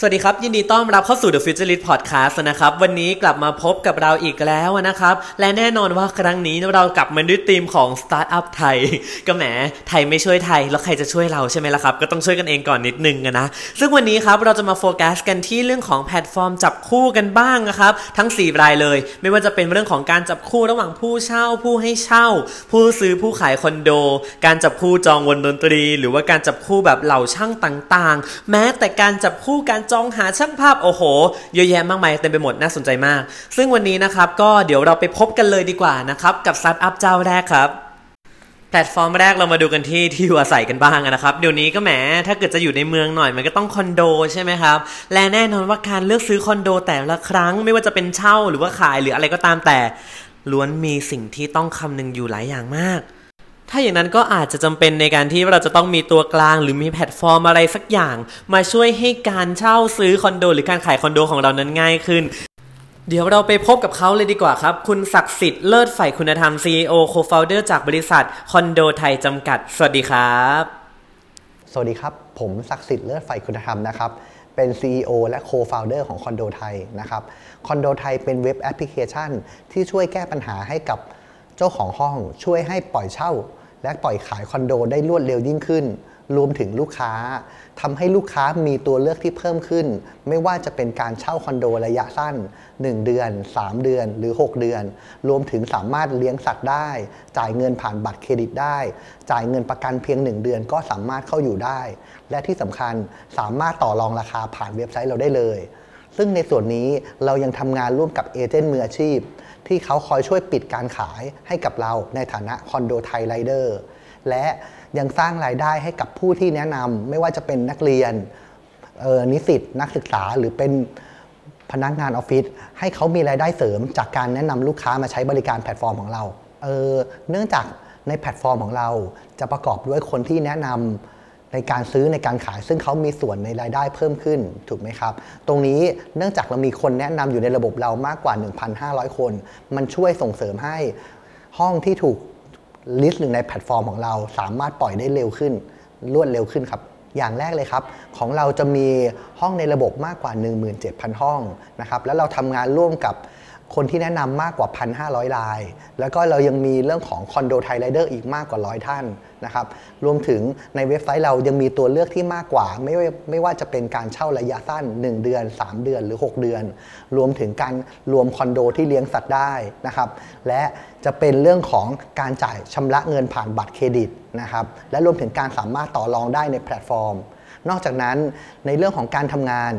สวัสดีครับ ยินดีต้อนรับเข้าสู่ The Futurist Podcast นะครับ วันนี้กลับมาพบกับเราอีกแล้วนะครับ และแน่นอนว่าครั้งนี้เรากลับมาด้วยธีมของ Startup ไทย ก็แหมไทยไม่ช่วยไทย แล้วใครจะช่วยเราใช่ไหมล่ะครับ ก็ต้องช่วยกันเองก่อนนิดนึงนะ ซึ่งวันนี้ครับเราจะมาโฟกัสกันที่เรื่องของแพลตฟอร์มจับคู่กันบ้างนะครับ ทั้ง 4 รายเลย ไม่ว่าจะเป็นเรื่องของการจับคู่ระหว่างผู้เช่า ผู้ให้เช่า ผู้ซื้อผู้ขายคอนโด การจับคู่จองวงดนตรี หรือว่าการจับคู่แบบเหล่าช่างต่าง ๆ แม้แต่การจับคู่การจองหาช่างภาพโอ้โหเยอะแยะมากมายเต็มไปหมดน่าสนใจมาก ซึ่งวันนี้นะครับก็เดี๋ยวเราไปพบกันเลยดีกว่านะครับกับสตาร์ทอัพเจ้าแรกครับแพลตฟอร์มแรกเรามาดูกันที่ที่อยู่อาศัยกันบ้างนะครับ เดี๋ยวนี้ก็แหมถ้าเกิดจะอยู่ในเมืองหน่อยมันก็ต้องคอนโดใช่ไหมครับ และแน่นอนว่าการเลือกซื้อคอนโดแต่ละครั้ง ไม่ว่าจะเป็นเช่าหรือว่าขายหรืออะไรก็ตามแต่ล้วนมีสิ่งที่ต้องคำนึงอยู่หลายอย่างมาก ถ้าอย่างนั้นก็อาจจะจำเป็นในการที่เราจะต้องมีตัวกลางหรือมีแพลตฟอร์มอะไรสักอย่าง มาช่วยให้การเช่าซื้อคอนโด หรือการขายคอนโดของเรานั้นง่ายขึ้นเดี๋ยวเราไปพบกับเขาเลยดีกว่าครับ คุณศักดิ์สิทธิ์เลิศฝ่ายคุณธรรม CEO Co-founder จากบริษัทคอนโดไทยจำกัด สวัสดีครับ สวัสดีครับ ผมศักดิ์สิทธิ์เลิศไฟคุณธรรมนะครับ เป็น CEO และ Co-founder ของคอนโดไทยนะครับ คอนโดไทยเป็นเว็บแอปพลิเคชัน ที่ช่วยแก้ปัญหาให้กับเจ้าของห้อง ช่วยให้ปล่อยเช่า และปล่อยขายคอนโดได้รวดเร็วยิ่งขึ้น รวมถึงลูกค้าทำให้ลูกค้ามีตัวเลือกที่เพิ่มขึ้น ไม่ว่าจะเป็นการเช่าคอนโดระยะสั้น 1 เดือน 3 เดือนหรือ 6 เดือน รวมถึงสามารถเลี้ยงสัตว์ได้ จ่ายเงินผ่านบัตรเครดิตได้ จ่ายเงินประกันเพียง 1 เดือนก็สามารถเข้าอยู่ได้ และที่สำคัญสามารถต่อรองราคาผ่านเว็บไซต์เราได้เลย ซึ่งในส่วนนี้เรายังทำงานร่วมกับเอเจนต์มืออาชีพ ที่เขาคอยช่วยปิดการขายให้กับเราในฐานะคอนโดไทยไรเดอร์และยังสร้างรายได้ให้กับผู้ที่แนะนำไม่ว่าจะเป็นนักเรียนนิสิตนักศึกษาหรือเป็นพนักงานออฟฟิศให้เขามีรายได้เสริมจากการแนะนำลูกค้ามาใช้บริการแพลตฟอร์มของเราเเนื่องจากในแพลตฟอร์มของเราจะประกอบด้วยคนที่แนะนำ ในการซื้อในการขายซึ่งเขามีส่วนในรายได้เพิ่มขึ้นถูกไหมครับ ตรงนี้เนื่องจากเรามีคนแนะนำอยู่ในระบบเรามากกว่า 1,500 คน มันช่วยส่งเสริมให้ห้องที่ถูก listing ในแพลตฟอร์มของเราสามารถปล่อยได้เร็วขึ้น รวดเร็วขึ้นครับ อย่างแรกเลยครับ ของเราจะมีห้องในระบบมากกว่า 17,000 ห้องนะครับแล้วเราทำงานร่วมกับ คนที่แนะนำมากกว่า 1,500ราย แล้วก็เรายังมีเรื่องของคอนโดไทยไรเดอร์อีกมากกว่าร้อยท่านนะครับ รวมถึงในเว็บไซต์เรายังมีตัวเลือกที่มากกว่า ไม่ว่าไม่ว่าจะเป็นการเช่าระยะสั้น 1 เดือน 3 เดือนหรือ 6 เดือน รวมถึงการรวมคอนโดที่เลี้ยงสัตว์ได้นะครับ และจะเป็นเรื่องของการจ่ายชำระเงินผ่านบัตรเครดิตนะครับ และรวมถึงการสามารถต่อรองได้ในแพลตฟอร์ม นอกจากนั้นในเรื่องของการทำงาน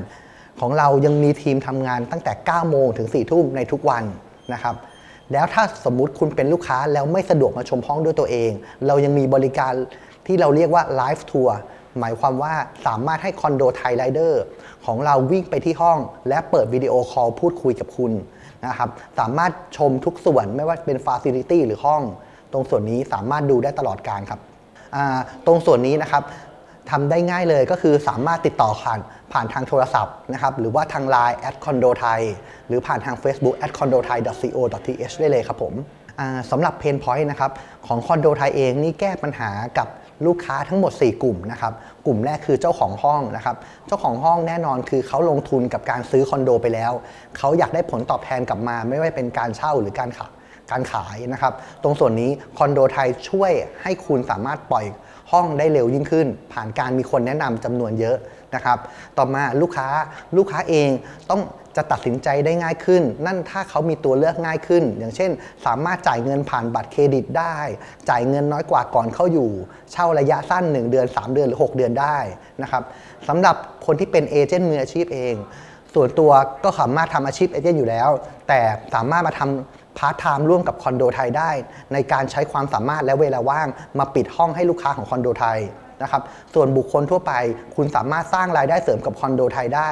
ของเรายังมีทีมทำงานตั้งแต่ 9 โมงถึง 4 ทุ่มในทุกวันนะครับ แล้วถ้าสมมุติคุณเป็นลูกค้าแล้วไม่สะดวกมาชมห้องด้วยตัวเอง เรายังมีบริการที่เราเรียกว่า live tour หมายความว่าสามารถให้คอนโดไทยไรเดอร์ของเราวิ่งไปที่ห้อง และเปิดวิดีโอคอลพูดคุยกับคุณนะครับสามารถชมทุกส่วนไม่ว่าเป็น facility หรือห้อง ตรงส่วนนี้สามารถดูได้ตลอดการครับตรงส่วนนี้นะครับ ทำได้ง่ายเลยก็คือสามารถติดต่อผ่านผ่านทางโทรศัพท์นะครับหรือว่าทาง Line แอดคอนโดไทยหรือผ่านทาง Facebook at condo thai co th ได้เลยครับผมสำหรับ pain point นะครับของคอนโดไทยเองนี่แก้ปัญหากับลูกค้าทั้งหมด 4 กลุ่มนะครับกลุ่มแรกคือเจ้าของห้องนะครับเจ้าของห้องแน่นอนคือเขาลงทุนกับการซื้อคอนโดไปแล้ว เขาอยากได้ผลตอบแทนกลับมาไม่ว่าเป็นการเช่าหรือการขายการขายนะครับ ตรงส่วนนี้คอนโดไทยช่วยให้คุณสามารถปล่อย ห้องได้เร็วยิ่งขึ้น ผ่านการมีคนแนะนำจำนวนเยอะนะครับ ต่อมาลูกค้าลูกค้าเองต้องจะตัดสินใจได้ง่ายขึ้น นั่นถ้าเขามีตัวเลือกง่ายขึ้น อย่างเช่น สามารถจ่ายเงินผ่านบัตรเครดิตได้ จ่ายเงินน้อยกว่าก่อนเข้าอยู่ เช่าระยะสั้น 1 เดือน 3 เดือนหรือ 6 เดือนได้นะครับสำหรับคนที่เป็นเอเจนต์มืออาชีพเอง ส่วนตัวก็สามารถทำอาชีพเอเจนต์อยู่แล้ว แต่สามารถมาทำ พาร์ทไทม์ร่วมกับคอนโดไทยได้ ในการใช้ความสามารถและเวลาว่างมาปิดห้องให้ลูกค้าของคอนโดไทยนะครับส่วนบุคคลทั่วไป คุณสามารถสร้างรายได้เสริมกับคอนโดไทยได้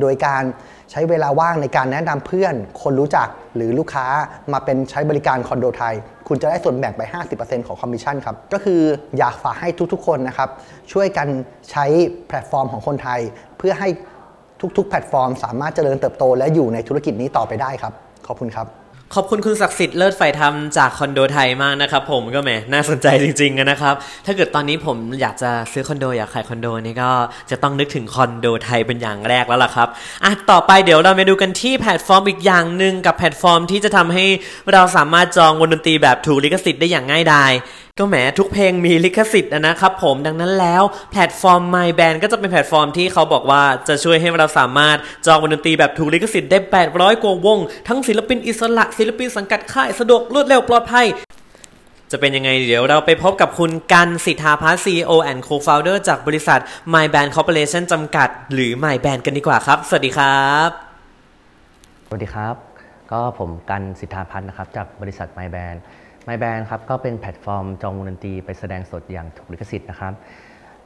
โดยการใช้เวลาว่างในการแนะนำเพื่อน คนรู้จักหรือลูกค้ามาเป็นใช้บริการคอนโดไทย คุณจะได้ส่วนแบ่งไป 50%ของคอมมิชชั่นครับ ก็คืออยากฝากให้ทุกๆ คนนะครับ ช่วยกันใช้แพลตฟอร์มของคนไทย เพื่อให้ทุกๆ แพลตฟอร์ม สามารถเจริญเติบโต และอยู่ในธุรกิจนี้ต่อไปได้ครับ ขอบคุณครับ ขอบคุณคุณศักดิ์สิทธิ์เลิศฝ่ายธรรมจากคอนโดไทยมากนะครับผมก็แหมน่าสนใจจริงๆนะครับ ถ้าเกิดตอนนี้ผมอยากจะซื้อคอนโดอยากขายคอนโดนี่ก็จะต้องนึกถึงคอนโดไทยเป็นอย่างแรกแล้วล่ะครับอะต่อไปเดี๋ยวเราไปดูกันที่แพลตฟอร์มอีกอย่างหนึ่งกับแพลตฟอร์มที่จะทำให้เราสามารถจองวงดนตรีแบบถูกลิขสิทธิ์ได้อย่างง่ายดาย ก็แหมทุกเพลงมีลิขสิทธิ์นะครับผมดังนั้นแล้วแพลตฟอร์ม My Band ก็จะเป็นแพลตฟอร์มที่เขาบอกว่าจะช่วยให้เราสามารถจองวงดนตรีแบบถูกลิขสิทธิ์ได้ 800 กว่าวง ทั้งศิลปินอิสระ ศิลปินสังกัดค่าย สะดวกรวดเร็วปลอดภัย จะเป็นยังไงเดี๋ยวเราไปพบกับคุณกันสิทธาพัฒน์ CEO and Co-founder จากบริษัท My Band Corporation จำกัด หรือ My Band กันดีกว่าครับ สวัสดีครับ สวัสดีครับ ก็ผมกันสิทธาพัฒน์นะครับจากบริษัท My Band My Band ครับก็เป็นแพลตฟอร์มจองวงดนตรีไปแสดงสดอย่างถูกลิขสิทธิ์นะครับ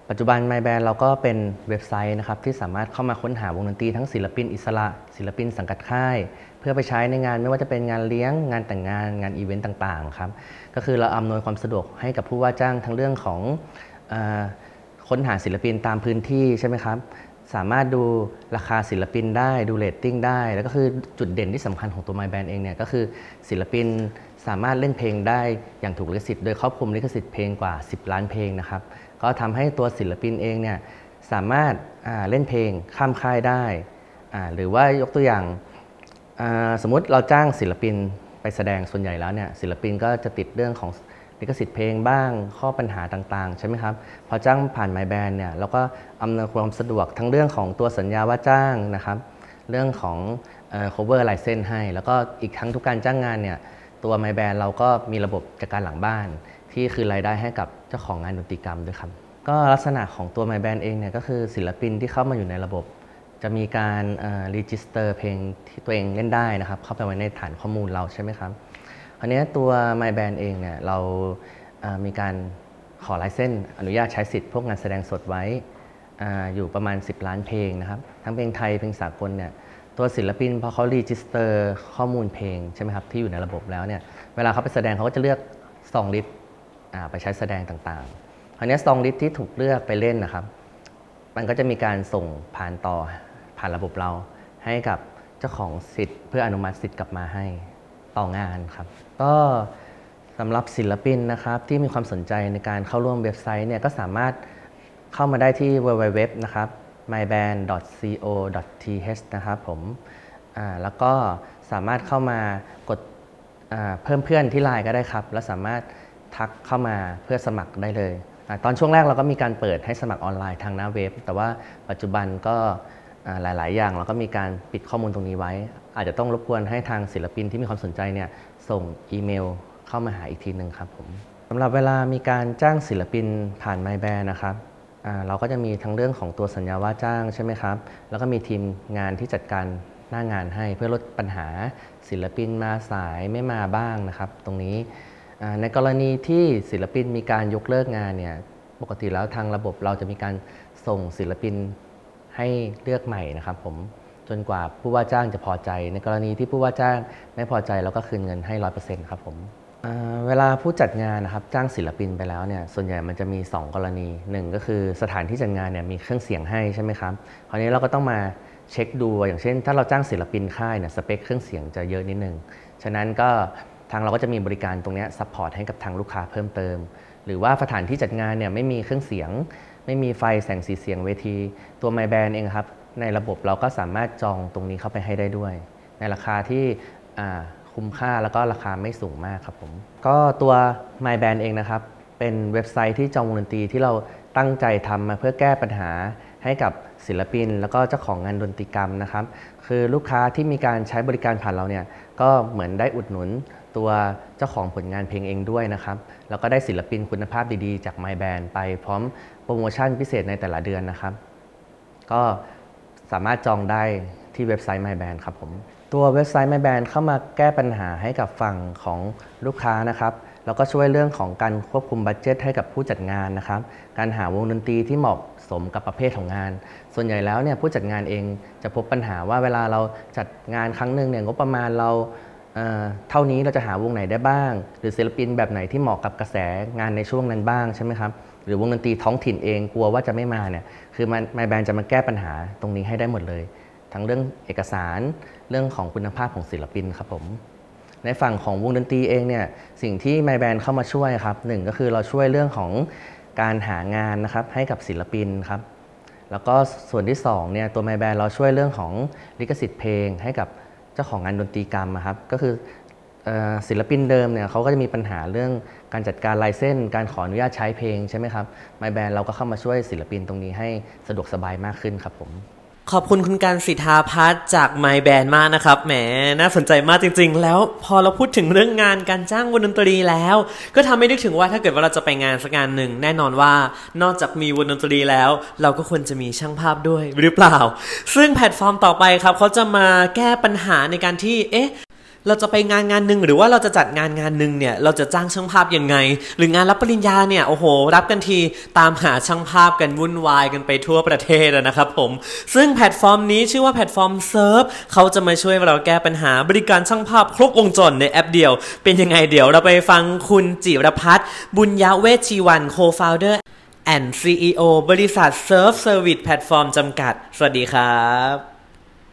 ปัจจุบัน My Band เราก็เป็นเว็บไซต์นะครับที่สามารถเข้ามาค้นหาวงดนตรีทั้งศิลปินอิสระ ศิลปินสังกัดค่าย เพื่อไปใช้ในงานไม่ว่าจะเป็นงานเลี้ยงงานแต่งงานงานอีเวนต์ต่างๆครับก็คือเราอำนวยความสะดวกให้กับผู้ว่าจ้างทั้งเรื่องของอค้นหาศิลปินตามพื้นที่ใช่ไหมครับสามารถดูราคาศิลปินได้ดูเรตติ้งได้ แล้วก็คือจุดเด่นที่สำคัญของตัว My Band เองเนี่ยก็คือศิลปิน สามารถเล่นเพลงได้อย่างถูกลิขสิทธิ์โดยครอบคลุมลิขสิทธิ์เพลงกว่า 10 ล้านเพลงนะครับก็ทำให้ตัวศิลปินเองเนี่ยสามารถเล่นเพลงข้ามค่ายได้ หรือว่ายกตัวอย่างสมมุติเราจ้างศิลปินไปแสดงส่วนใหญ่แล้วเนี่ยศิลปินก็จะติดเรื่องของลิขสิทธิ์เพลงบ้างข้อปัญหาต่างๆ ใช่ไหมครับ พอจ้างผ่าน My Band เนี่ยเราก็อำนวยความสะดวกทั้งเรื่องของตัวสัญญาว่าจ้างนะครับ เรื่องของ cover license ให้ แล้วก็อีกทั้งทุกการจ้างงานเนี่ย ตัว My Band เราก็มีระบบจัดการหลังบ้าน ที่คือรายได้ให้กับเจ้าของงานดนตรีกรรมด้วยครับ ก็ลักษณะของตัว My Band เองเนี่ยก็คือศิลปินที่เข้ามาอยู่ในระบบ จะมีการรีจิสเตอร์เพลงที่ตัวเองเล่นได้นะครับ เข้าไปไว้ในฐานข้อมูลเราใช่ไหมครับคราวนี้ตัว My Band เองเนี่ยเรามีการขอ license อนุญาตใช้สิทธิ์พวกงานแสดงสดไว้ออยู่ประมาณ 10 ล้านเพลงนะครับ ทั้งเพลงไทยเพลงสากลเนี่ย ตัวศิลปินพอเขา register ข้อมูลเพลงใช่ไหมครับที่อยู่ในระบบแล้วเนี่ยเวลาเขาไปแสดงเขาก็จะเลือก song list ไปใช้แสดงต่างๆคราวนี้ song list ที่ถูกเลือกไปเล่นนะครับ มันก็จะมีการส่งผ่านต่อผ่านระบบเรา ให้กับเจ้าของสิทธิ์เพื่ออนุมัติสิทธิ์กลับมาให้ต่องานครับ ก็สำหรับศิลปินนะครับที่มีความสนใจในการเข้าร่วมเว็บไซต์เนี่ยก็สามารถเข้ามาได้ที่ www นะครับ myband.co.th นะครับผมแล้วก็สามารถเข้ามากดเพิ่มเพื่อนที่ไลน์ก็ได้ครับ แล้วสามารถทักเข้ามาเพื่อสมัครได้เลยอตอนช่วงแรกเราก็มีการเปิดให้สมัครออนไลน์ทางหน้าเว็บ แต่ว่าปัจจุบันก็หลาย ๆ อย่างเราก็มีการปิดข้อมูลตรงนี้ไว้ อาจจะต้องรบกวนให้ทางศิลปินที่มีความสนใจเนี่ยส่งอีเมลเข้ามาหาอีกทีหนึ่งครับผมสำหรับเวลามีการจ้างศิลปินผ่าน My Band นะครับ เราก็จะมีทั้งเรื่องของตัวสัญญาว่าจ้างใช่ไหมครับ แล้วก็มีทีมงานที่จัดการหน้างานให้เพื่อลดปัญหาศิลปินมาสายไม่มาบ้างนะครับ ตรงนี้ในกรณีที่ศิลปินมีการยกเลิกงานเนี่ยปกติแล้วทางระบบเราจะมีการส่งศิลปินให้เลือกใหม่นะครับผมจนกว่าผู้ว่าจ้างจะพอใจ ในกรณีที่ผู้ว่าจ้างไม่พอใจเราก็คืนเงินให้ร้อยเปอร์เซ็นต์ครับผม เวลาผู้จัดงานนะครับจ้างศิลปินไปแล้วเนี่ยส่วนใหญ่มันจะมี 2 กรณี1ก็คือสถานที่จัดงานเนี่ยมีเครื่องเสียงให้ใช่ไหมครับคราวนี้เราก็ต้องมาเช็คดูอย่างเช่น ถ้าเราจ้างศิลปินค่ายเนี่ยสเปคเครื่องเสียงจะเยอะนิดนึงฉะนั้นก็ทางเราก็จะมีบริการตรงนี้ support ให้กับทางลูกค้าเพิ่มเติม หรือว่าสถานที่จัดงานเนี่ยไม่มีเครื่องเสียง ไม่มีไฟแสงสีเสียงเวที ตัว My Band เองครับในระบบเราก็สามารถจองตรงนี้เข้าไปให้ได้ด้วย ในราคาที่ คุ้มค่าแล้วก็ราคาไม่สูงมากครับผม ก็ตัว My Band เองนะครับ เป็นเว็บไซต์ที่จองวงดนตรีที่เราตั้งใจทำมาเพื่อแก้ปัญหาให้กับศิลปิน แล้วก็เจ้าของงานดนตรีกรรมนะครับ คือลูกค้าที่มีการใช้บริการผ่านเราเนี่ยก็เหมือนได้อุดหนุนตัวเจ้าของผลงานเพลงเองด้วยนะครับ แล้วก็ได้ศิลปินคุณภาพดีๆ จาก My Band ไปพร้อมโปรโมชั่นพิเศษในแต่ละเดือนนะครับ ก็สามารถจองได้ที่เว็บไซต์ MyBand ครับผม ตัวเว็บไซต์ MyBand เข้ามาแก้ปัญหาให้กับฝั่งของลูกค้านะครับแล้วก็ช่วยเรื่องของการควบคุมบัตเจตให้กับผู้จัดงานนะครับ การหาวงดนตรีที่เหมาะสมกับประเภทของงาน ส่วนใหญ่แล้วเนี่ยผู้จัดงานเองจะพบปัญหาว่าเวลาเราจัดงานครั้งหนึ่งเนี่ยงบประมาณเราเเท่านี้เราจะหาวงไหนได้บ้าง หรือศิลปินแบบไหนที่เหมาะกับกระแสงานในช่วงนั้นบ้างใช่ไหมครับหรือวงดนตรีท้องถิ่นเองกลัวว่าจะไม่มาเนี่ยคือมันไมแบนจะมาแก้ปัญหาตรงนี้ให้ได้หมดเลย ทั้งเรื่องเอกสารเรื่องของคุณภาพของศิลปินครับผมในฝั่งของวงดนตรีเองเนี่ยสิ่งที่ My Band เข้ามาช่วยครับหนึ่งก็คือเราช่วยเรื่องของการหางานนะครับให้กับศิลปินครับแล้วก็ส่วนที่2เนี่ยตัว My Band เราช่วยเรื่องของลิขสิทธิ์เพลงให้กับเจ้าของงานดนตรีกรรมครับก็คือศิลปินเดิมเนี่ยเขาก็จะมีปัญหาเรื่องการจัดการลายเส้น การขออนุญาตใช้เพลงใช่ไหมครับ My Band เราก็เข้ามาช่วยศิลปินตรงนี้ให้สะดวกสบายมากขึ้นครับผม ขอบคุณคุณการสิทธาพัฒจาก My Band มากนะครับ แหม น่าสนใจมากจริง ๆ แล้วพอเราพูดถึงเรื่องงานการจ้างวงดนตรีแล้ว ก็ทำให้นึกถึงว่าถ้าเกิดว่าเราจะไปงานสักงานหนึ่ง แน่นอนว่านอกจากมีวงดนตรีแล้ว เราก็ควรจะมีช่างภาพด้วยหรือเปล่า ซึ่งแพลตฟอร์มต่อไปครับเขาจะมาแก้ปัญหาในการที่ เอ๊ะ เราจะไปงานงานหนึ่งหรือว่าเราจะจัดงานงานหนึ่งเนี่ยเราจะจ้างช่างภาพยังไง หรืองานรับปริญญาเนี่ยโอ้โห รับกันทีตามหาช่างภาพกันวุ่นวายกันไปทั่วประเทศนะครับผม ซึ่งแพลตฟอร์มนี้ชื่อว่าแพลตฟอร์ม Surf เขาจะมาช่วยเราแก้ปัญหาบริการช่างภาพครบวงจรในแอปเดียว เป็นยังไงเดี๋ยวเราไปฟังคุณจิรพัฒน์บุญยะเวชีวัน co-founder and CEO บริษัท Surf Service Platform จำกัด สวัสดีครับ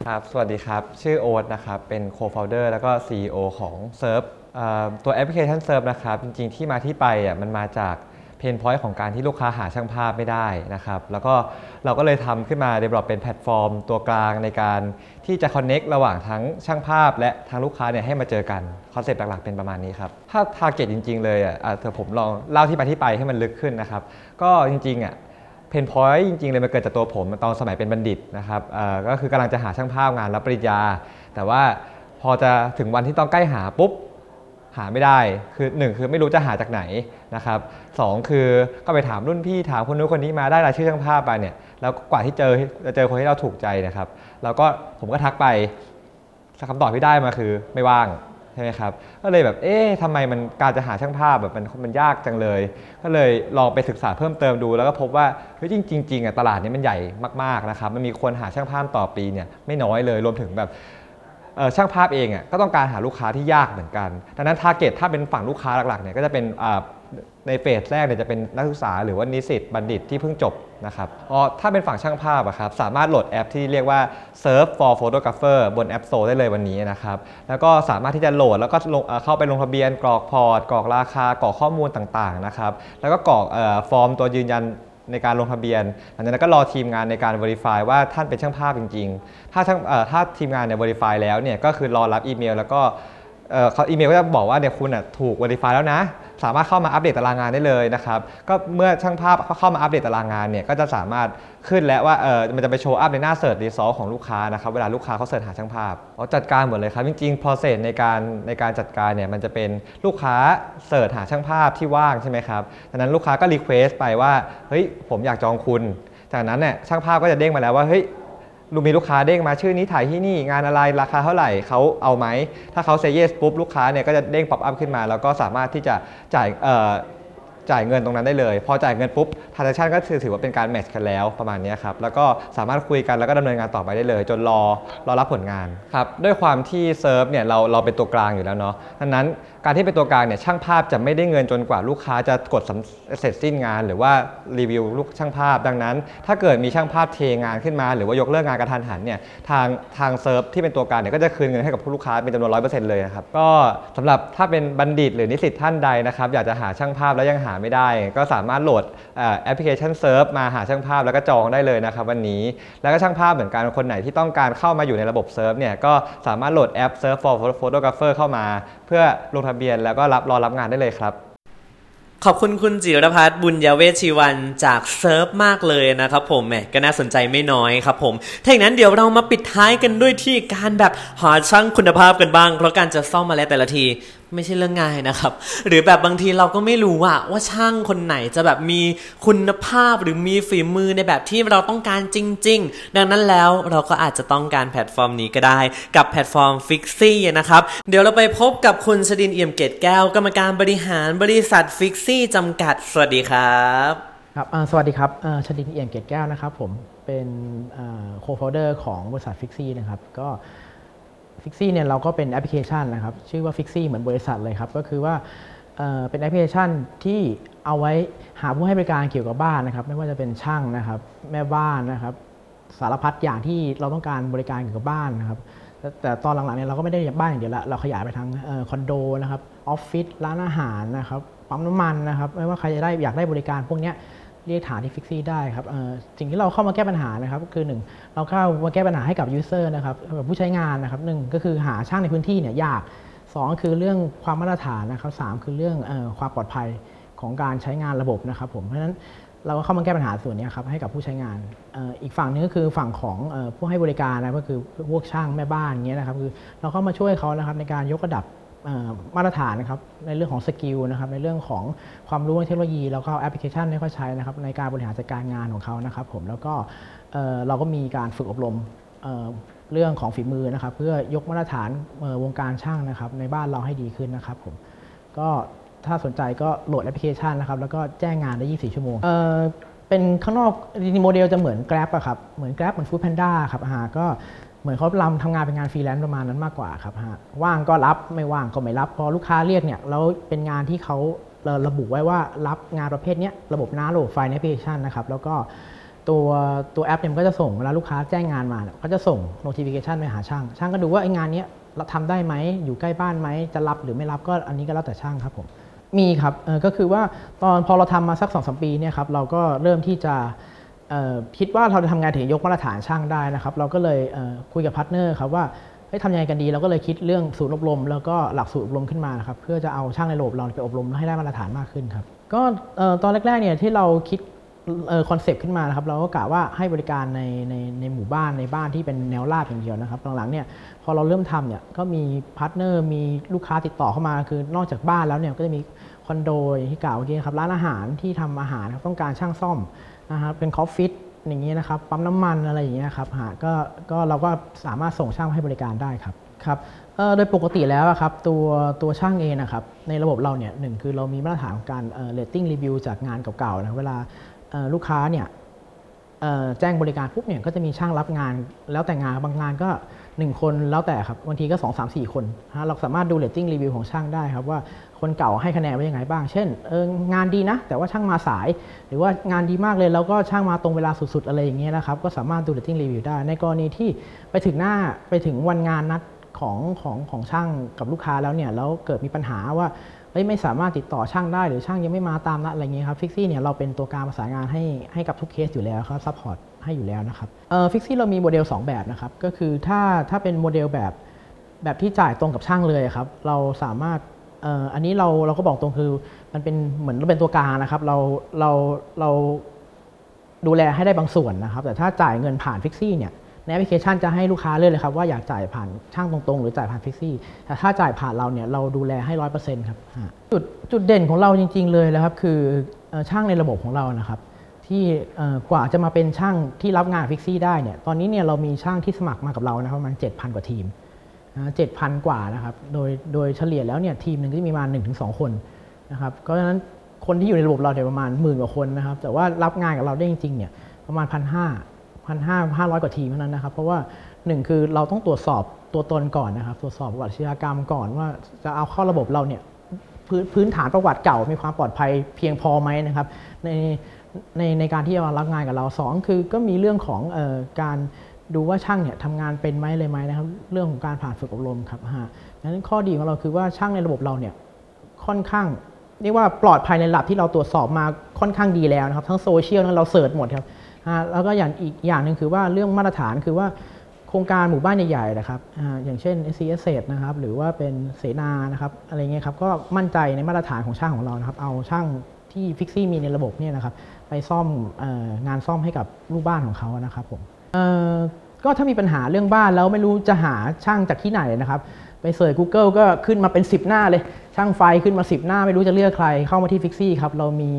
ครับสวัสดีครับ ชื่อโอ๊ตนะครับ เป็น co-founder แล้วก็ CEO ของ Surf ตัวแอปพลิเคชัน Surf นะครับ จริงๆ ที่มาที่ไปอะมันมาจาก pain point ของการที่ลูกค้าหาช่างภาพไม่ได้นะครับ แล้วก็เราก็เลยทำขึ้นมา develop เป็นแพลตฟอร์ม ตัวกลางในการที่จะ connect ระหว่างทั้งช่างภาพ และทางลูกค้าเนี่ยให้มาเจอกันคอนเซ็ปต์หลักๆเป็นประมาณนี้ครับถ้า target จริง ๆ เลยอะเดี๋ยวผมลองเล่าที่มาที่ไปให้มันลึกขึ้นนะครับ ก็จริงๆอะ pain point จริงๆเลยมันเกิดจากตัวผมตอนสมัยเป็นบัณฑิตนะครับก็คือกำลังจะหาช่างภาพงานรับปริญญา แต่ว่าพอจะถึงวันที่ต้องใกล้หาปุ๊บหาไม่ได้คือ 1 คือไม่รู้จะหาจากไหนนะครับ 2 คือก็ไปถามรุ่นพี่ถามคนนู้นคนนี้มาได้รายชื่อช่างภาพไปเนี่ยแล้วกว่าที่เจอจะเจอคนที่เราถูกใจนะครับ แล้วก็ผมก็ทักไปคำตอบที่ได้มาคือไม่ว่าง ช่ไหมครับ ก็เลยแบบ เอ๊ะทำไมมันการจะหาช่างภาพแบบมันมันยากจังเลย ก็เลยลองไปศึกษาเพิ่มเติมดู แล้วก็พบว่าเฮ้ยจริงจริงอะตลาดนี้มันใหญ่มากๆนะครับ มันมีคนหาช่างภาพต่อปีเนี่ยไม่น้อยเลย รวมถึงแบบช่างภาพเองอะก็ต้องการหาลูกค้าที่ยากเหมือนกัน ดังนั้นทาร์เก็ตถ้าเป็นฝั่งลูกค้าหลักๆเนี่ยก็จะเป็น ใน phase แรกเนี่ยจะเป็นนักศึกษาหรือว่านิสิตบัณฑิตที่เพิ่งจบนะครับพอถ้าเป็นฝั่งช่างภาพอะครับสามารถโหลดแอปที่เรียกว่า Surf for Photographer บน App Store ได้เลยวันนี้นะครับ แล้วก็สามารถที่จะโหลดแล้วก็เข้าไปลงทะเบียนกรอก port กรอกราคากรอกข้อมูลต่างๆนะครับ แล้วก็กรอกฟอร์มตัวยืนยันในการลงทะเบียน หลังจากนั้นก็รอทีมงานในการ Verify ว่าท่านเป็นช่างภาพจริง ๆ ถ้าช่างถ้าทีมงานเนี่ย Verify แล้วเนี่ยก็คือรอรับอีเมล แล้วก็ เขาอีเมลก็จะบอกว่าเนี่ยคุณถูก Verify แล้วนะ สามารถเข้ามาอัปเดตตารางงานได้เลยนะครับก็เมื่อช่างภาพเข้ามาอัปเดตตารางงานเนี่ยก็จะสามารถขึ้นแล้วว่าเออมันจะไป show up ในหน้า search result ของลูกค้านะครับเวลาลูกค้าเขา search หาช่างภาพเขาจัดการหมดเลยครับจริงๆ process ในการในการจัดการเนี่ยมันจะเป็นลูกค้า search หาช่างภาพที่ว่างใช่ไหมครับดังนั้นลูกค้าก็ request ไปว่าเฮ้ยผมอยากจองคุณ จากนั้นเนี่ยช่างภาพก็จะเด้งมาแล้วว่าเฮ้ย ลูมีลูกค้าเด้งมาชื่อนี้ถ่ายที่นี่งานอะไรราคาเท่าไหร่เขาเอาไหมถ้าเขา say yes ปุ๊บลูกค้าเนี่ยก็จะเด้ง pop-up ขึ้นมา แล้วก็สามารถที่จะจ่าย จ่ายเงินตรงนั้นได้เลย พอจ่ายเงินปุ๊บทราน s ชันก็ถือว่าเป็นการ match กันแล้วประมาณนี้ครับ แล้วก็สามารถคุยกันแล้วก็ดำเนินงานต่อไปได้เลย จนรอรอรับผลงานครับ ด้วยความที่ Surf เนี่ยเราเราเป็นตัวกลางอยู่แล้วเนาะดังนั้นการที่เป็นตัวกลางเนี่ยช่างภาพจะไม่ได้เงินจนกว่าลูกค้าจะกดเสร็จสิ้นงาน หรือว่ารีวิวลูกช่างภาพ ดังนั้น ถ้าเกิดมีช่างภาพเทงานขึ้นมา หรือว่ายกเลิกงานกระทันหันเนี่ยทางทาง Surf ที่เป็นตัวกลางเนี่ยก็จะคืนเงินให้กับผู้ลูกค้าเป็นจำนวนร้อยเปอร์เซ็นต์เลยนะครับก็สำหรับถ้าเป็นบัณฑิตหรือนิสิตท่านใดนะครับอยากจะหาช่างภาพแล้วยังหาไม่ได้ ก็สามารถโหลดแอปพลิเคชัน Surf มาหาช่างภาพแล้วก็จองได้เลยนะครับวันนี้ แล้วก็ช่างภาพเหมือนกันคนไหนที่ต้องการเข้ามาอยู่ในระบบ Surf เนี่ยก็สามารถโหลดแอป Surf for Photographer เข้ามา เพื่อลงทะเบียนแล้วก็รับรอรับงานได้เลยครับขอบคุณคุณจิรพัฒน์บุญยเวชีวันจาก Surf มากเลยนะครับผมแหมก็น่าสนใจไม่น้อยครับผมถ้าอย่างนั้นเดี๋ยวเรามาปิดท้ายกันด้วยที่การแบบหาช่างคุณภาพกันบ้าง เพราะการจะซ่อมบ้านแล้วแต่ละที ไม่ใช่เรื่องง่ายนะครับ หรือแบบบางทีเราก็ไม่รู้ว่าว่าช่างคนไหนจะแบบมีคุณภาพหรือมีฝีมือในแบบที่เราต้องการจริง ๆ ดังนั้นแล้วเราก็อาจจะต้องการแพลตฟอร์มนี้ก็ได้ กับแพลตฟอร์ม Fixzy นะครับ เดี๋ยวเราไปพบกับคุณชดินเอี่ยมเกตแก้ว กรรมการบริหารบริษัท Fixzy จำกัด สวัสดีครับครับสวัสดีครับชดินเอี่ยมเกตแก้วนะครับผมเป็น co-founder ของบริษัท Fixzy นะครับก็ Fixzy เนี่ยเราก็เป็นแอปพลิเคชันนะครับ ชื่อว่า Fixzy เหมือนบริษัทเลยครับ ก็คือว่าเป็นแอปพลิเคชันที่เอาไว้หาผู้ให้บริการเกี่ยวกับบ้านนะครับ ไม่ว่าจะเป็นช่างนะครับ แม่บ้านนะครับ สารพัดอย่างที่เราต้องการบริการเกี่ยวกับบ้านนะครับ แต่ตอนหลังๆเนี่ยเราก็ไม่ได้บ้านอย่างเดียวละเราขยายไปทั้งออคอนโดนะครับออฟฟิศร้านอาหารนะครับปั๊มน้ำมันนะครับ ไม่ว่าใครจะได้อยากได้บริการพวกนี้ เรียกช่างที่ Fixzy ได้ครับสิ่งที่เราเข้ามาแก้ปัญหานะครับคือหนึ่งเราเข้ามาแก้ปัญหาให้กับ user นะครับกับผู้ใช้งานนะครับหนึ่งก็คือหาช่างในพื้นที่เนี่ยยากสองคือเรื่องความมาตรฐานนะครับสามคือเรื่องอความปลอดภัยของการใช้งานระบบนะครับผมเพราะฉะนั้นเราก็เข้ามาแก้ปัญหาส่วนนี้ครับให้กับผู้ใช้งานอีกฝั่งนึงก็คือฝั่งของผู้ให้บริการนะก็คือพวกช่างแม่บ้านอย่างเงี้ยนะครับคือเราเข้ามาช่วยเขานะครับในการยกระดับ มาตรฐานนะครับในเรื่องของ skill นะครับในเรื่องของความรู้ในเทคโนโลยี แล้วก็แอปพลิเคชันที่เขาใช้นะครับในการบริหารจัดการงานของเขานะครับผมแล้วก็เราก็มีการฝึกอบรมเเรื่องของฝีมือนะครับเพื่อยกมาตรฐานวงการช่างนะครับในบ้านเราให้ดีขึ้นนะครับผมก็ถ้าสนใจก็โหลดแอปพลิเคชันนะครับแล้วก็แจ้งงานได้ 24 ชั่วโมงเเป็นข้างนอกจริงๆโมเดลจะเหมือน Grab อะครับเหมือน Grab เหมือน Food Panda ครับฮะก็ เหมือนเขาลำทำงานเป็นงานฟรีแลนซ์ประมาณนั้นมากกว่าครับฮะว่างก็รับไม่ว่างก็ไม่รับพอลูกค้าเรียกเนี่ยแล้วเป็นงานที่เขาระบุไว้ว่ารับงานประเภทนี้ระบบน้ำระบบไฟในแอปพลิเคชันนะครับแล้วก็ตัวตัวแอปเนี่ยมันก็จะส่งเวลาลูกค้าแจ้งงานมาเนี่ยก็จะส่ง notification ไปหาช่าง ช่างก็ดูว่าไอ้งานนี้เราทำได้ไหมอยู่ใกล้บ้านไหมจะรับหรือไม่รับก็อันนี้ก็แล้วแต่ช่างครับผมมีครับเอ่อก็คือว่าตอนพอเราทำมาสักสองสามปีเนี่ยครับเราก็เริ่มที่จะ คิดว่าเราจะทำงานถึงยกมาตรฐานช่างได้นะครับ เราก็เลยคุยกับ partner ครับว่าเฮ้ยทำยังไงกันดีเราก็เลยคิดเรื่องศูนย์อบรม แล้วก็หลักสูตรอบรมขึ้นมานะครับเพื่อจะเอาช่างในระบบเราไปอบรมให้ได้มาตรฐานมากขึ้นครับก็ตอนแรกๆเนี่ยที่เราคิด concept ขึ้นมานะครับเราก็กะว่าให้บริการในในในหมู่บ้านในบ้านที่เป็นแนวราบอย่างเดียวนะครับหลังๆเนี่ยพอเราเริ่มทำเนี่ยก็มีpartner มีลูกค้าติดต่อเข้ามาคือนอกจากบ้านแล้วเนี่ยก็จะมี คอนโดอย่างที่กล่าวเมื่อกี้ครับร้านอาหารที่ทำอาหารต้องการช่างซ่อมนะครับเป็น Cockpit อย่างนี้นะครับปั๊มน้ำมันอะไรอย่างเงี้ยครับหาก็ก็เราก็สามารถส่งช่างให้บริการได้ครับครับโดยปกติแล้วครับตัวตัวช่างเองนะครับในระบบเราเนี่ยหนึ่งคือเรามีมาตรฐานของการ rating review จากงานเก่าๆนะเวลาลูกค้าเนี่ย แจ้งบริการปุ๊บเนี่ยก็จะมีช่างรับงาน แล้วแต่งานบางงานก็ 1 คนแล้วแต่ครับบางทีก็ 2 3 4 คนนะเราสามารถดู rating review ของช่างได้ครับว่าคนเก่าให้คะแนนไว้ยังไงบ้าง เช่นเอองานดีนะ แต่ว่าช่างมาสาย หรือว่างานดีมากเลยแล้วก็ช่างมาตรงเวลาสุดๆ อะไรอย่างเงี้ยนะครับก็สามารถดู rating review ได้ ในกรณีที่ไปถึงหน้าไปถึงวันงานนัดของของของช่างกับลูกค้าแล้วเนี่ยแล้วเกิดมีปัญหาว่า ไม่สามารถติดต่อช่างได้หรือช่างยังไม่มาตามนัดอะไรเงี้ยครับ Fixzy เนี่ยเราเป็นตัวกลางประสานงานให้ให้กับทุกเคสอยู่แล้วครับ support ให้อยู่แล้วนะครับเอ่อ Fixzy เรามีโมเดล 2 แบบนะครับก็คือถ้าถ้าเป็นโมเดลแบบแบบที่จ่ายตรงกับช่างเลยครับเราสามารถเอ่ออันนี้เราเราก็บอกตรงคือมันเป็นเหมือนเราเป็นตัวกลางนะครับเราเราเราดูแลให้ได้บางส่วนนะครับ แต่ถ้าจ่ายเงินผ่าน Fixzy เนี่ย ในแอปพลิเคชันจะให้ลูกค้าเลือกเลยครับว่าอยากจ่ายผ่านช่างตรงๆ หรือจ่ายผ่าน Fixzy แต่ถ้าจ่ายผ่านเราเนี่ยเราดูแลให้ร้อยเปอร์เซ็นต์ครับจุดจุดเด่นของเราจริง ๆ เลยนะครับคือช่างในระบบของเรานะครับที่กว่าจะมาเป็นช่างที่รับงานฟิกซี่ได้เนี่ยตอนนี้เนี่ยเรามีช่างที่สมัครมากับเรานะประมาณ7,000 กว่าทีมเจ็ดพันกว่านะครับโดยโดยเฉลี่ยแล้วเนี่ยทีมหนึ่งก็จะมีประมาณ1-2 คนนะครับเพราะฉะนั้นคนที่อยู่ในระบบเราเนี่ยประมาณหมื่นกว่าคนนะครับแต่ว่ารับงานกับเราได้จริงๆเนี่ยประมาณพันห้า พันห้าห้าร้อยกว่าทีมเท่านั้นนะครับ เพราะว่าหนึ่งคือเราต้องตรวจสอบตัวตนก่อนนะครับ ตรวจสอบประวัติอาชญากรรมก่อนว่าจะเอาเข้าระบบเราเนี่ยพื้นพื้นฐานประวัติเก่ามีความปลอดภัยเพียงพอไหมนะครับ ในในในการที่จะมารับงานกับเราสองคือก็มีเรื่องของออการดูว่าช่างเนี่ยทำงานเป็นไหมเลยไหมนะครับ เรื่องของการผ่านฝึกอบรมครับฮะนั้นข้อดีของเราคือว่าช่างในระบบเราเนี่ยค่อนข้างเรียกว่าปลอดภัยในระดับที่เราตรวจสอบมาค่อนข้างดีแล้วนะครับ ทั้งโซเชียลนั้นเราเสิร์ชหมดครับ แล้วก็อย่างอีกอย่างหนึ่งคือว่าเรื่องมาตรฐานคือว่าโครงการหมู่บ้านใหญ่ๆนะครับออย่างเช่น s c s นะครับหรือว่าเป็นเสนานะครับอะไรเงี้ยครับก็มั่นใจในมาตรฐานของช่างของเรานะครับเอาช่างที่ฟิกซี่มีในระบบเนี่ยนะครับไปซ่อมอองานซ่อมให้กับลูกบ้านของเขานะครับผมก็ถ้ามีปัญหาเรื่องบ้านแล้วไม่รู้จะหาช่างจากที่ไหนนะครับไปเสิร์ช Google ก็ขึ้นมาเป็น 10 หน้าเลย ช่างไฟขึ้นมา 10 หน้าไม่รู้จะเลือกใครเข้ามาที่ฟิกซี่ครับเรามี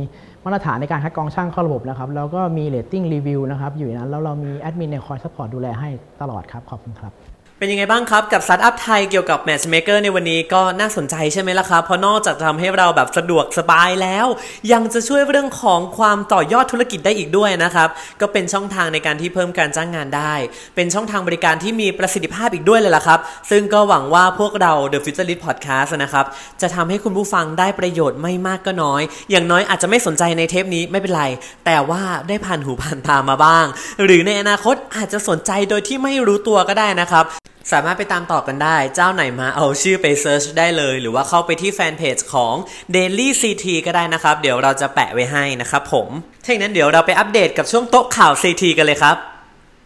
มาตรฐานในการคัดกรองช่างเข้าระบบนะครับแล้วก็มี rating review นะครับอยู่ในนั้นแล้วเรามีแอดมินในคอย support ดูแลให้ตลอดครับขอบคุณครับ เป็นยังไงบ้างครับ กับสตาร์ทอัพไทยเกี่ยวกับ Matchmaker ในวันนี้ก็น่าสนใจใช่ไหมล่ะครับ เพราะนอกจากจะทำให้เราแบบสะดวกสบายแล้ว ยังจะช่วยเรื่องของความต่อยอดธุรกิจได้อีกด้วยนะครับ ก็เป็นช่องทางในการที่เพิ่มการจ้างงานได้ เป็นช่องทางบริการที่มีประสิทธิภาพอีกด้วยเลยล่ะครับ ซึ่งก็หวังว่าพวกเรา The Futurist Podcast นะครับจะทำให้คุณผู้ฟังได้ประโยชน์ไม่มากก็น้อย อย่างน้อยอาจจะไม่สนใจในเทปนี้ไม่เป็นไร แต่ว่าได้ผ่านหูผ่านตามาบ้าง หรือในอนาคตอาจจะสนใจโดยที่ไม่รู้ตัวก็ได้นะครับสามารถไปตามต่อกันได้ เจ้าไหนมาเอาชื่อไปเซิร์ชได้เลย หรือว่าเข้าไปที่แฟนเพจของ Daily CT ก็ได้นะครับ เดี๋ยวเราจะแปะไว้ให้นะครับผมถ้าอย่างนั้นเดี๋ยวเราไปอัปเดตกับช่วงโต๊ะข่าว CT กันเลยครับ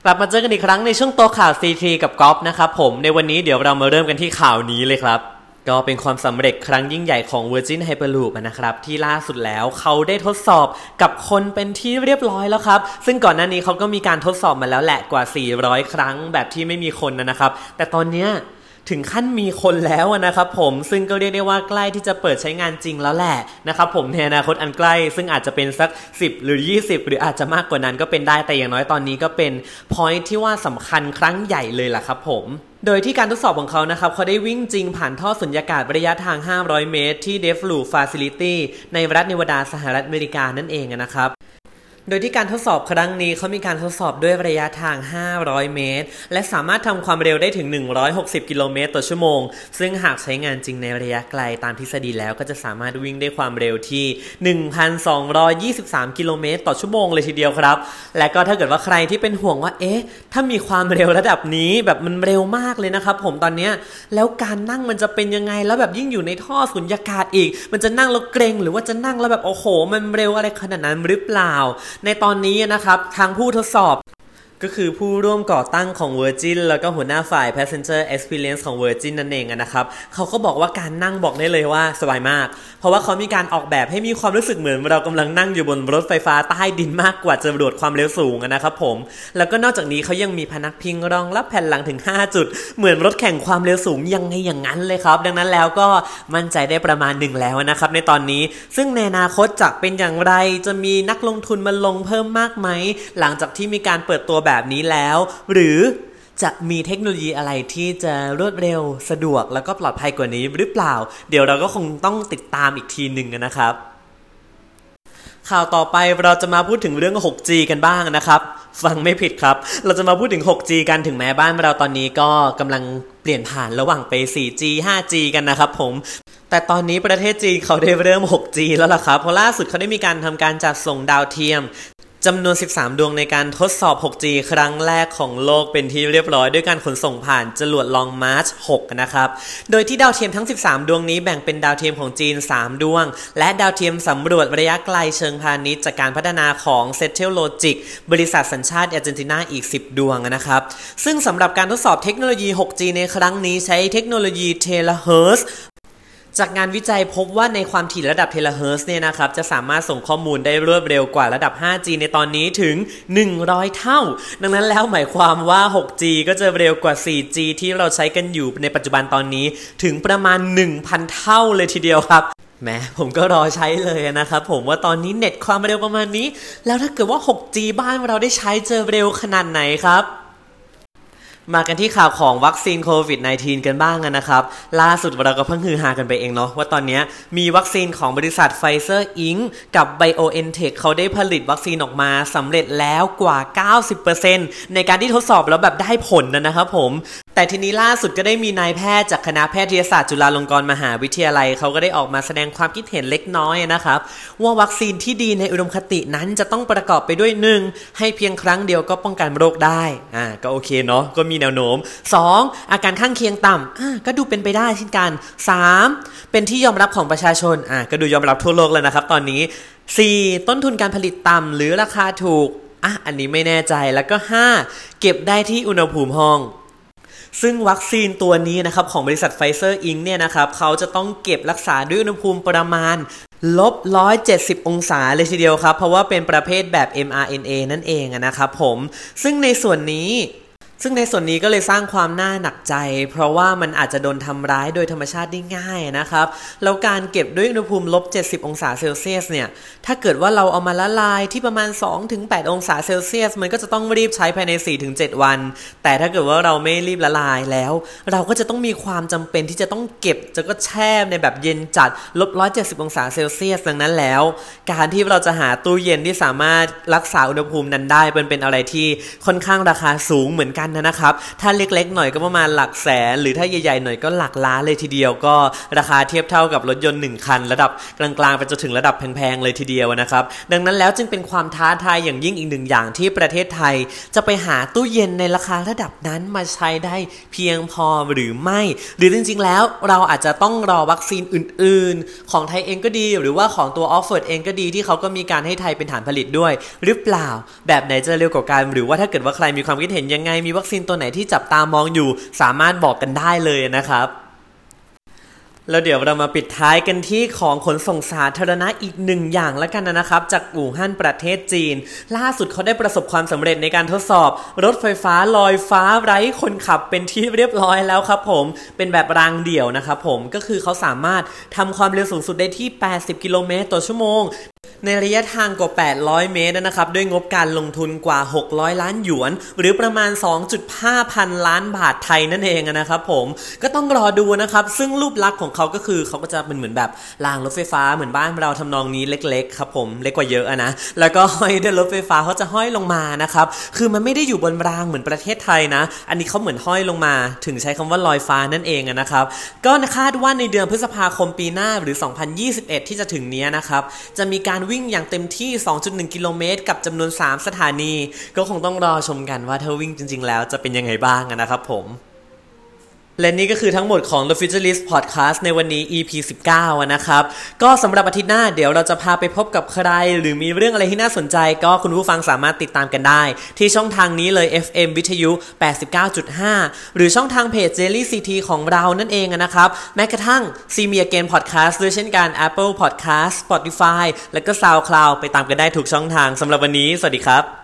กลับมาเจอกันอีกครั้งในช่วงโต๊ะข่าว CT กับก๊อฟนะครับผม ในวันนี้เดี๋ยวเรามาเริ่มกันที่ข่าวนี้เลยครับ ก็เป็นความสำเร็จครั้งยิ่งใหญ่ของ Virgin Hyperloop นะครับ ที่ล่าสุดแล้วเขาได้ทดสอบกับคนเป็นที่เรียบร้อยแล้วครับ ซึ่งก่อนหน้านี้เขาก็มีการทดสอบมาแล้วแหละกว่า 400 ครั้งแบบที่ไม่มีคนนะครับ แต่ตอนเนี้ย ถึงขั้นมีคนแล้วนะครับผมซึ่งก็เรียกได้ว่าใกล้ที่จะเปิดใช้งานจริงแล้วแหละนะครับผมในอนาคตอันใกล้ ซึ่งอาจจะเป็นสัก 10 หรือ 20 หรืออาจจะมากกว่านั้นก็เป็นได้แต่อย่างน้อยตอนนี้ก็เป็น point ที่ว่าสำคัญครั้งใหญ่เลยล่ะครับผมโดยที่การทดสอบของเขานะครับ เขาได้วิ่งจริงผ่านท่อสุญญากาศระยะทาง 500 เมตร ที่ d e f l o o Facility ในรัฐเนวาดาสหรัฐอเมริกานั่นเองนะครับ โดยที่การทดสอบครั้งนี้เขามีการทดสอบด้วยระยะทาง 500 เมตร และสามารถทำความเร็วได้ถึง 160 กิโลเมตรต่อชั่วโมง ซึ่งหากใช้งานจริงในระยะไกลตามทฤษฎีแล้วก็จะสามารถวิ่งได้ความเร็วที่ 1,223 กิโลเมตรต่อชั่วโมงเลยทีเดียวครับ และก็ถ้าเกิดว่าใครที่เป็นห่วงว่า เอ๊ะ ถ้ามีความเร็วระดับนี้แบบมันเร็วมากเลยนะครับผมตอนนี้ แล้วการนั่งมันจะเป็นยังไง แล้วแบบยิ่งอยู่ในท่อสุญญากาศอีก มันจะนั่งแล้วเกรงหรือว่าจะนั่งแล้วแบบโอ้โห มันเร็วอะไรขนาดนั้นหรือเปล่าในตอนนี้นะครับทางผู้ทดสอบ ก็คือผู้ร่วมก่อตั้งของ Virgin แล้วก็หัวหน้าฝ่าย Passenger Experience ของ Virgin นั่นเองนะครับเขาก็บอกว่าการนั่งบอกได้เลยว่าสบายมาก เพราะว่าเขามีการออกแบบให้มีความรู้สึกเหมือน เรากำลังนั่งอยู่บนรถไฟฟ้าใต้ดินมากกว่าจะรวดความเร็วสูงนะครับผม แล้วก็นอกจากนี้เขายังมีพนักพิงรองรับแผ่นหลังถึง 5 จุด เหมือนรถแข่งความเร็วสูงยังไงอย่างนั้นเลยครับ ดังนั้นแล้วก็มั่นใจได้ประมาณหนึ่งแล้วนะครับในตอนนี้ ซึ่งในอนาคตจะเป็นอย่างไร จะมีนักลงทุนมาลงเพิ่มมากไหมหลังจากที่มีการเปิดตัวแบบนี้แล้ว หรือจะมีเทคโนโลยีอะไรที่จะรวดเร็วสะดวกแล้วก็ปลอดภัยกว่านี้หรือเปล่า เดี๋ยวเราก็คงต้องติดตามอีกทีหนึ่งนะครับ ข่าวต่อไปเราจะมาพูดถึงเรื่อง 6G กันบ้างนะครับ ฟังไม่ผิดครับ เราจะมาพูดถึง 6G กันถึงแม้บ้านเราตอนนี้ก็กำลังเปลี่ยนผ่านระหว่างไป 4G 5G กันนะครับผมแต่ตอนนี้ประเทศจีนเขาได้เริ่ม 6G แล้วล่ะครับ เพราะล่าสุดเขาได้มีการทำการจัดส่งดาวเทียม จำนวน 13 ดวงในการทดสอบ 6G ครั้งแรกของโลกเป็นที่เรียบร้อยด้วยการขนส่งผ่านจรวดลองมาร์ช 6 นะครับ โดยที่ดาวเทียมทั้ง 13 ดวงนี้แบ่งเป็นดาวเทียมของจีน 3 ดวง และดาวเทียมสำรวจระยะไกลเชิงพาณิชย์จากการพัฒนาของ s e t t e l Logic บริษัทสัญชาติอาร์เจนตินาอีก 10 ดวงนะครับ ซึ่งสำหรับการทดสอบเทคโนโลยี 6G ในครั้งนี้ใช้เทคโนโลยี Terahertz จากงานวิจัยพบว่าในความถี่ระดับ Terahertz เนี่ยนะครับจะสามารถส่งข้อมูลได้รวดเร็วกว่าระดับ 5G ในตอนนี้ถึง 100 เท่า ดังนั้นแล้วหมายความว่า 6G ก็จะเร็วกว่า 4G ที่เราใช้กันอยู่ในปัจจุบันตอนนี้ถึงประมาณ 1,000 เท่าเลยทีเดียวครับแหมผมก็รอใช้เลยนะครับผมว่าตอนนี้เน็ตความเร็วประมาณนี้ แล้วถ้าเกิดว่า 6G บ้านเราได้ใช้เจอเร็วขนาดไหนครับ มากันที่ข่าวของวัคซีนโควิด -19 กันบ้างนะครับ ล่าสุดเราก็เพิ่งฮือฮากันไปเองเนาะว่าตอนนี้มีวัคซีนของบริษัท Pfizer Inc.กับ BioNTech เขาได้ผลิตวัคซีนออกมาสำเร็จแล้วกว่า 90%ในการที่ทดสอบแล้วแบบได้ผลนะครับผม แต่ทีนี้ล่าสุดก็ได้มีนายแพทย์จากคณะแพทยศาสตร์จุฬาลงกรณ์มหาวิทยาลัย เขาก็ได้ออกมาแสดงความคิดเห็นเล็กน้อยนะครับ ว่าวัคซีนที่ดีในอุดมคตินั้นจะต้องประกอบไปด้วยหนึ่งให้เพียงครั้งเดียวก็ป้องกันโรคได้อ่าก็โอเคเนาะก็มีแนวโน้ม 2. อาการข้างเคียงต่ำอ่าก็ดูเป็นไปได้เช่นกัน 3. เป็นที่ยอมรับของประชาชนอ่าก็ดูยอมรับทั่วโลกแล้วนะครับ ตอนนี้ 4. ต้นทุนการผลิตต่ำหรือราคาถูกอะอันนี้ไม่แน่ใจแล้วก็ 5. เก็บได้ที่อุณหภูมิห้อง ซึ่งวัคซีนตัวนี้นะครับของบริษัท Pfizer Inc. เนี่ยนะครับเขาจะต้องเก็บรักษาด้วยอุณหภูมิประมาณลบ 170 องศาเลยทีเดียวครับ เพราะว่าเป็นประเภทแบบ mRNA นั่นเองนะครับผม ซึ่งในส่วนนี้ ซึ่งในส่วนนี้ก็เลยสร้างความน่าหนักใจ เพราะว่ามันอาจจะโดนทำร้ายโดยธรรมชาติได้ง่ายนะครับ แล้วการเก็บด้วยอุณหภูมิลบ 70 องศาเซลเซียสเนี่ย ถ้าเกิดว่าเราเอามาละลายที่ประมาณ 2-8 องศาเซลเซียส มันก็จะต้องรีบใช้ภายใน 4-7 วัน แต่ถ้าเกิดว่าเราไม่รีบละลายแล้ว เราก็จะต้องมีความจำเป็นที่จะต้องเก็บจะก็แช่ในแบบเย็นจัดลบ 170 องศาเซลเซียสดังนั้นแล้ว การที่เราจะหาตู้เย็นที่สามารถรักษาอุณหภูมินั้นได้เป็นเป็นอะไรที่ค่อนข้างราคาสูงเหมือนกันนะครับ ถ้าเล็กๆหน่อยก็ประมาณหลักแสน หรือถ้าใหญ่ๆหน่อยก็หลักล้านเลยทีเดียว ก็ราคาเทียบเท่ากับรถยนต์ 1 คัน ระดับกลางๆไปจนถึงระดับแพงๆเลยทีเดียวนะครับ ดังนั้นแล้วจึงเป็นความท้าทายอย่างยิ่งอีกหนึ่งอย่างที่ประเทศไทย จะไปหาตู้เย็นในราคาระดับนั้นมาใช้ได้เพียงพอหรือไม่ หรือจริงๆแล้วเราอาจจะต้องรอวัคซีนอื่น ๆ ของไทยเองก็ดี หรือว่าของตัวออฟเฟิร์ดเองก็ดีที่เขาก็มีการให้ไทยเป็นฐานผลิตด้วย หรือเปล่าแบบไหนจะเร็วกว่ากันหรือว่าถ้าเกิดว่าใครมีความคิดเห็นยังไงมีวัคซีนตัวไหนที่จับตามองอยู่ สามารถบอกกันได้เลยนะครับ แล้วเดี๋ยวเรามาปิดท้ายกันที่ของขนส่งสาธารณะอีกหนึ่งอย่างแล้วกันนะครับ จากอู่ฮั่นประเทศจีน ล่าสุดเขาได้ประสบความสำเร็จในการทดสอบ รถไฟฟ้าลอยฟ้าไร้คนขับเป็นที่เรียบร้อยแล้วครับผมเป็นแบบรางเดี่ยวนะครับผมก็คือเขาสามารถทำความเร็วสูงสุดได้ที่ 80 กิโลเมตรต่อชั่วโมงในระยะทางกว่า 800 เมตรนะครับ ด้วยงบการลงทุนกว่า 600 ล้านหยวน หรือประมาณ 2.5 พันล้านบาทไทยนั่นเองนะครับผม ก็ต้องรอดูนะครับ ซึ่งรูปลักษณ์ของเขาก็คือเขาก็จะเป็นเหมือนแบบรางรถไฟฟ้าเหมือนบ้านเราทำนองนี้เล็ก ๆ ครับผมเล็กกว่าเยอะนะแล้วก็ห้อยด้วยรถไฟฟ้าเขาจะห้อยลงมานะครับคือมันไม่ได้อยู่บนรางเหมือนประเทศไทยนะ อันนี้เขาเหมือนห้อยลงมา ถึงใช้คำว่าลอยฟ้านั่นเองนะครับก็คาดว่าในเดือนพฤษภาคมปีหน้าหรือ 2021 ที่จะถึงนี้นะครับจะมีการวิ่งอย่างเต็มที่ 2.1 กิโลเมตร กับจำนวน 3 สถานี ก็คงต้องรอชมกันว่าถ้าวิ่งจริง ๆ แล้วจะเป็นยังไงบ้างนะครับผม และนี่ก็คือทั้งหมดของ The Futurist Podcast ในวันนี้ EP 19 นะครับ ก็สำหรับอาทิตย์หน้าเดี๋ยวเราจะพาไปพบกับใคร หรือมีเรื่องอะไรที่น่าสนใจ ก็คุณผู้ฟังสามารถติดตามกันได้ ที่ช่องทางนี้เลย FM วิทยุ 89.5 หรือช่องทางเพจ Jelly CT ของเรานั่นเองนะครับ แม้กระทั่ง See Me Again Podcast ด้วยเช่นกัน Apple Podcast Spotify แล้วก็ SoundCloud ไปตามกันได้ทุกช่องทางสำหรับวันนี้ สวัสดีครับ